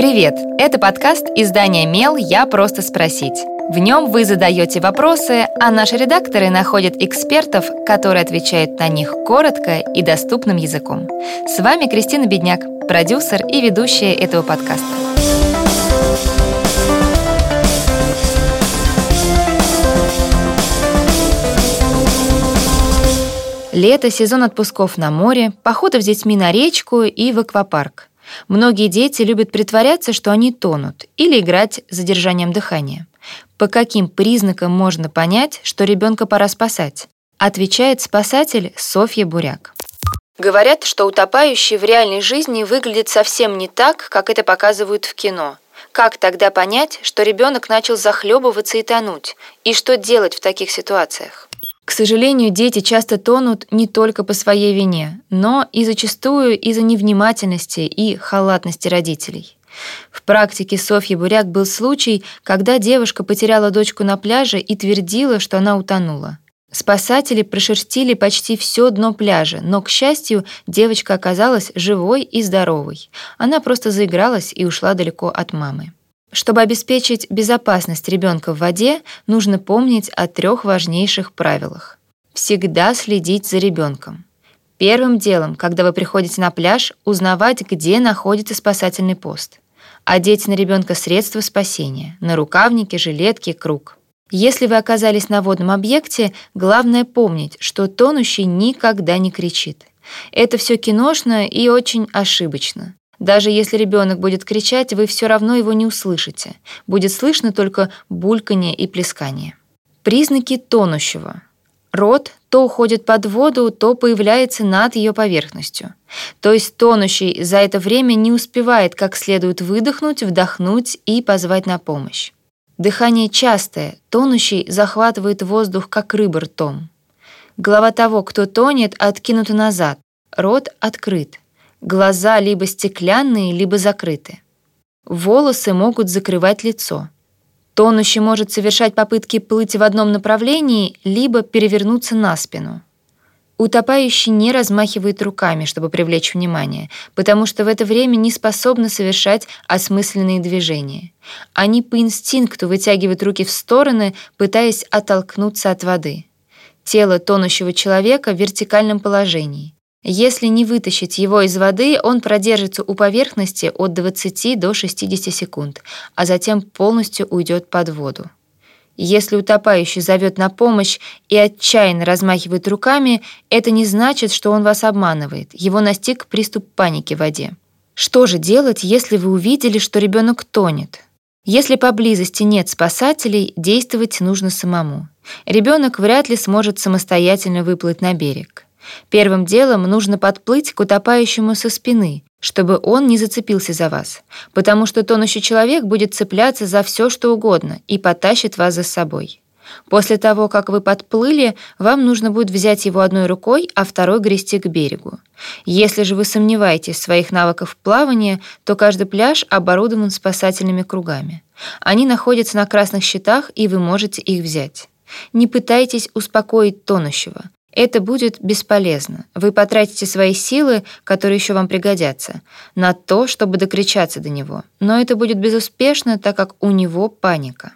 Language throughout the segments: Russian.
Привет! Это подкаст издания «Мел. Я просто спросить». В нем вы задаете вопросы, а наши редакторы находят экспертов, которые отвечают на них коротко и доступным языком. С вами Кристина Бедняк, продюсер и ведущая этого подкаста. Лето, сезон отпусков на море, походов с детьми на речку и в аквапарк. Многие дети любят притворяться, что они тонут, или играть с задержанием дыхания. По каким признакам можно понять, что ребенка пора спасать? Отвечает спасатель Софья Буряк. Говорят, что утопающий в реальной жизни выглядит совсем не так, как это показывают в кино. Как тогда понять, что ребенок начал захлебываться и тонуть? И что делать в таких ситуациях? К сожалению, дети часто тонут не только по своей вине, но и зачастую из-за невнимательности и халатности родителей. В практике Софьи Буряк был случай, когда девушка потеряла дочку на пляже и твердила, что она утонула. Спасатели прошерстили почти все дно пляжа, но, к счастью, девочка оказалась живой и здоровой. Она просто заигралась и ушла далеко от мамы. Чтобы обеспечить безопасность ребенка в воде, нужно помнить о трех важнейших правилах. Всегда следить за ребенком. Первым делом, когда вы приходите на пляж, узнавать, где находится спасательный пост. Одеть на ребенка средства спасения, на рукавники, жилетки, круг. Если вы оказались на водном объекте, главное помнить, что тонущий никогда не кричит. Это все киношно и очень ошибочно. Даже если ребенок будет кричать, вы все равно его не услышите. Будет слышно только бульканье и плескание. Признаки тонущего. Рот то уходит под воду, то появляется над ее поверхностью. То есть тонущий за это время не успевает как следует выдохнуть, вдохнуть и позвать на помощь. Дыхание частое, тонущий захватывает воздух как рыба ртом. Голова того, кто тонет, откинута назад, рот открыт. Глаза либо стеклянные, либо закрыты. Волосы могут закрывать лицо. Тонущий может совершать попытки плыть в одном направлении, либо перевернуться на спину. Утопающий не размахивает руками, чтобы привлечь внимание, потому что в это время не способны совершать осмысленные движения. Они по инстинкту вытягивают руки в стороны, пытаясь оттолкнуться от воды. Тело тонущего человека в вертикальном положении. Если не вытащить его из воды, он продержится у поверхности от 20 до 60 секунд, а затем полностью уйдет под воду. Если утопающий зовет на помощь и отчаянно размахивает руками, это не значит, что он вас обманывает. Его настиг приступ паники в воде. Что же делать, если вы увидели, что ребенок тонет? Если поблизости нет спасателей, действовать нужно самому. Ребенок вряд ли сможет самостоятельно выплыть на берег. Первым делом нужно подплыть к утопающему со спины, чтобы он не зацепился за вас, потому что тонущий человек будет цепляться за все, что угодно и потащит вас за собой. После того, как вы подплыли, вам нужно будет взять его одной рукой, а второй грести к берегу. Если же вы сомневаетесь в своих навыках плавания, то каждый пляж оборудован спасательными кругами. Они находятся на красных щитах, и вы можете их взять. Не пытайтесь успокоить тонущего. Это будет бесполезно. Вы потратите свои силы, которые еще вам пригодятся, на то, чтобы докричаться до него. Но это будет безуспешно, так как у него паника.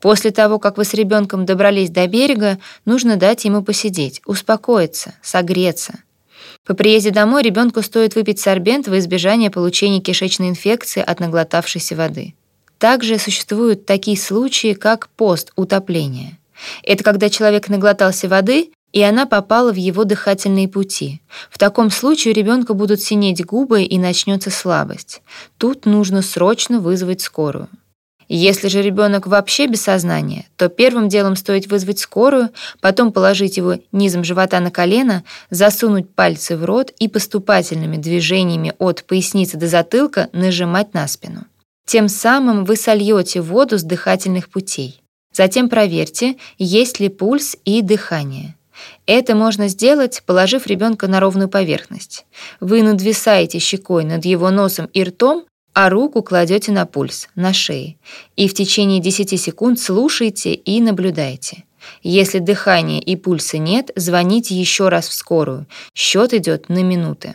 После того, как вы с ребенком добрались до берега, нужно дать ему посидеть, успокоиться, согреться. По приезде домой ребенку стоит выпить сорбент во избежание получения кишечной инфекции от наглотавшейся воды. Также существуют такие случаи, как постутопление. Это когда человек наглотался воды, и она попала в его дыхательные пути. В таком случае у ребенка будут синеть губы и начнется слабость. Тут нужно срочно вызвать скорую. Если же ребенок вообще без сознания, то первым делом стоит вызвать скорую, потом положить его низом живота на колено, засунуть пальцы в рот и поступательными движениями от поясницы до затылка нажимать на спину. Тем самым вы сольете воду с дыхательных путей. Затем проверьте, есть ли пульс и дыхание. Это можно сделать, положив ребенка на ровную поверхность. Вы надвисаете щекой над его носом и ртом, а руку кладете на пульс, на шее. И в течение 10 секунд слушайте и наблюдайте. Если дыхания и пульса нет, звоните еще раз в скорую. Счет идет на минуты.